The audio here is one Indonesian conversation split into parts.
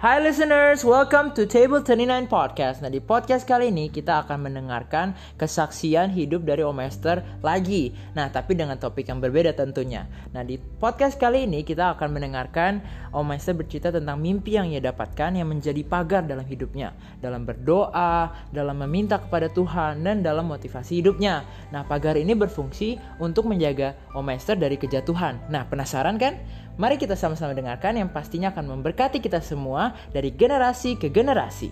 Hi listeners, welcome to Table 39 Podcast. Nah di podcast kali ini kita akan mendengarkan kesaksian hidup dari Om Esther lagi. Nah tapi dengan topik yang berbeda tentunya. Nah di podcast kali ini kita akan mendengarkan Om Esther bercerita tentang mimpi yang ia dapatkan yang menjadi pagar dalam hidupnya. Dalam berdoa, dalam meminta kepada Tuhan, dan dalam motivasi hidupnya. Nah pagar ini berfungsi untuk menjaga Om Esther dari kejatuhan. Nah penasaran kan? Mari kita sama-sama dengarkan yang pastinya akan memberkati kita semua dari generasi ke generasi.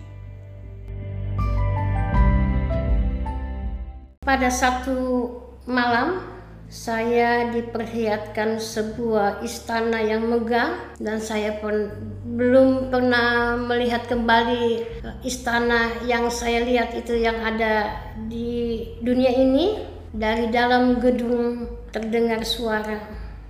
Pada satu malam, saya diperlihatkan sebuah istana yang megah dan saya pun belum pernah melihat kembali istana yang saya lihat itu yang ada di dunia ini. Dari dalam gedung terdengar suara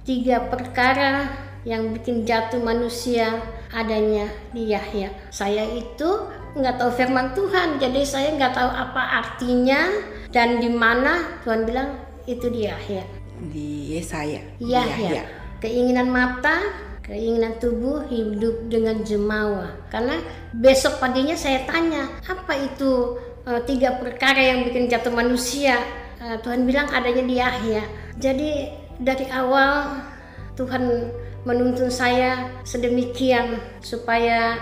tiga perkara yang bikin jatuh manusia adanya di Yahya. Saya itu nggak tahu firman Tuhan, jadi saya nggak tahu apa artinya dan di mana Tuhan bilang itu di Yahya. Di Yesaya. Yahya. Keinginan mata, keinginan tubuh hidup dengan jemawa. Karena besok paginya saya tanya apa itu e, tiga perkara yang bikin jatuh manusia. E, Tuhan bilang adanya di Yahya. Jadi dari awal Tuhan menuntun saya sedemikian supaya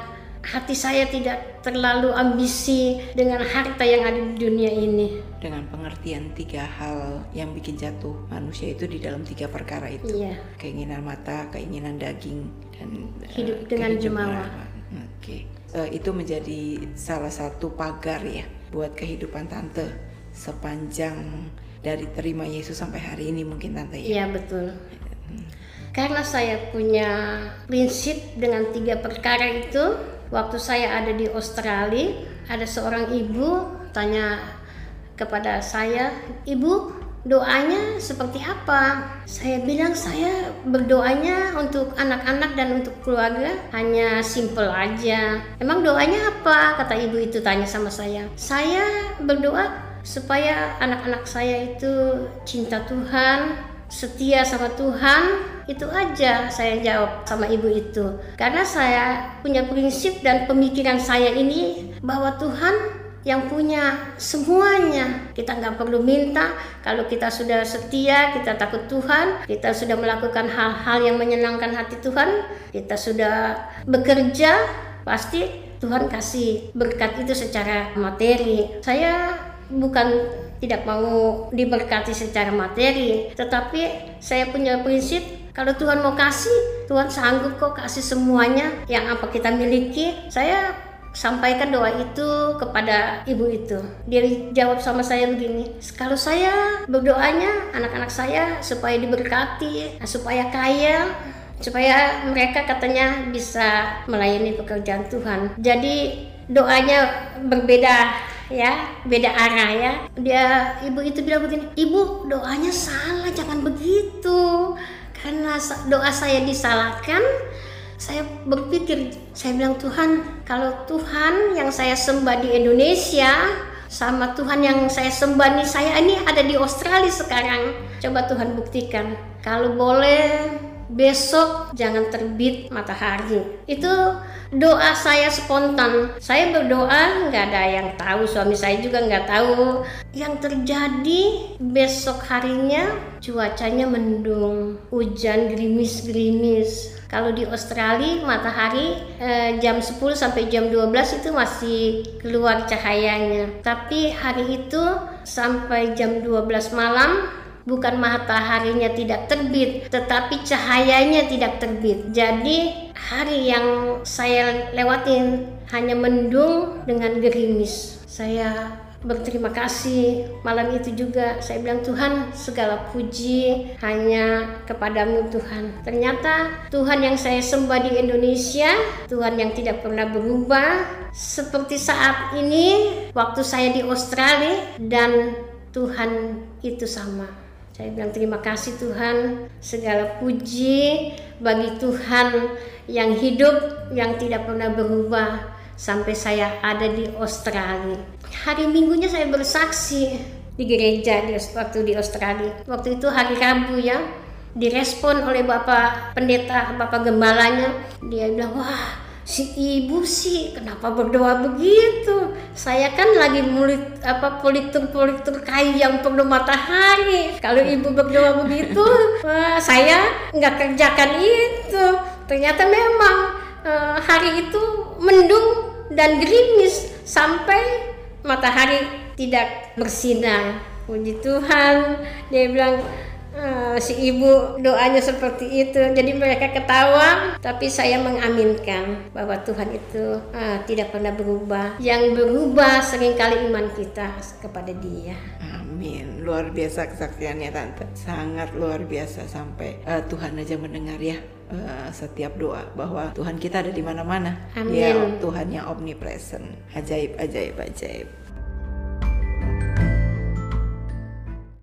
hati saya tidak terlalu ambisi dengan harta yang ada di dunia ini. Dengan pengertian tiga hal yang bikin jatuh manusia itu di dalam tiga perkara itu. Iya. Keinginan mata, keinginan daging, dan hidup uh, dengan jemawa. Oke. Okay. Uh, itu menjadi salah satu pagar ya buat kehidupan tante sepanjang dari terima Yesus sampai hari ini mungkin tante ya. Iya betul. Karena saya punya prinsip dengan tiga perkara itu, waktu saya ada di Australia, ada seorang ibu tanya kepada saya, "Ibu, doanya seperti apa?" Saya bilang saya berdoanya untuk anak-anak dan untuk keluarga hanya simple aja. Emang doanya apa? Kata ibu itu tanya sama saya. Saya berdoa supaya anak-anak saya itu cinta Tuhan, setia sama Tuhan itu aja saya jawab sama ibu itu. Karena saya punya prinsip dan pemikiran saya ini bahwa Tuhan yang punya semuanya. Kita nggak perlu minta kalau kita sudah setia kita takut Tuhan kita sudah melakukan hal-hal yang menyenangkan hati Tuhan kita sudah bekerja pasti Tuhan kasih berkat itu secara materi. Saya bukan tidak mau diberkati secara materi, tetapi saya punya prinsip kalau Tuhan mau kasih, Tuhan sanggup kok kasih semuanya yang apa kita miliki. Saya sampaikan doa itu kepada ibu itu. Dia jawab sama saya begini, kalau saya berdoanya anak-anak saya supaya diberkati, supaya kaya, supaya mereka katanya bisa melayani pekerjaan Tuhan. Jadi doanya berbeda ya beda arah ya. Dia ibu itu bilang begini ibu doanya salah jangan begitu. Karena doa saya disalahkan saya berpikir saya bilang Tuhan kalau Tuhan yang saya sembah di Indonesia sama Tuhan yang saya sembah nih saya ini ada di Australia sekarang coba Tuhan buktikan. Kalau boleh besok jangan terbit matahari. Itu doa saya spontan. Saya berdoa nggak ada yang tahu. Suami saya juga nggak tahu. Yang terjadi besok harinya cuacanya mendung. Hujan gerimis-gerimis. Kalau di Australia matahari eh, jam 10 sampai jam 12 itu masih keluar cahayanya. Tapi hari itu sampai jam 12 malam bukan mataharinya tidak terbit, tetapi cahayanya tidak terbit. Jadi hari yang saya lewatin hanya mendung dengan gerimis. Saya berterima kasih malam itu juga saya bilang Tuhan segala puji hanya kepadamu Tuhan ternyata Tuhan yang saya sembah di Indonesia Tuhan yang tidak pernah berubah seperti saat ini waktu saya di Australia dan Tuhan itu sama saya bilang terima kasih Tuhan, segala puji bagi Tuhan yang hidup, yang tidak pernah berubah sampai saya ada di Australia. Hari Minggunya saya bersaksi di gereja di waktu di Australia. Waktu itu hari Rabu ya, direspon oleh Bapak Pendeta, Bapak Gembalanya. Dia bilang, wah si ibu sih kenapa berdoa begitu? Saya kan lagi mulit apa politur-politur kayu yang perlu matahari. Kalau ibu berdoa begitu, wah, saya nggak kerjakan itu. Ternyata memang eh, hari itu mendung dan gerimis sampai matahari tidak bersinar. Puji Tuhan, dia bilang "Eh, si ibu doanya seperti itu. Jadi mereka ketawa, tapi saya mengaminkan bahwa Tuhan itu eh, tidak pernah berubah. Yang berubah sering kali iman kita kepada Dia. Amin. Luar biasa kesaksiannya tante. Sangat luar biasa sampai eh, Tuhan aja mendengar ya eh, setiap doa bahwa Tuhan kita ada di mana-mana. Amin. Dia Tuhan yang omnipresent. Ajaib, ajaib, ajaib.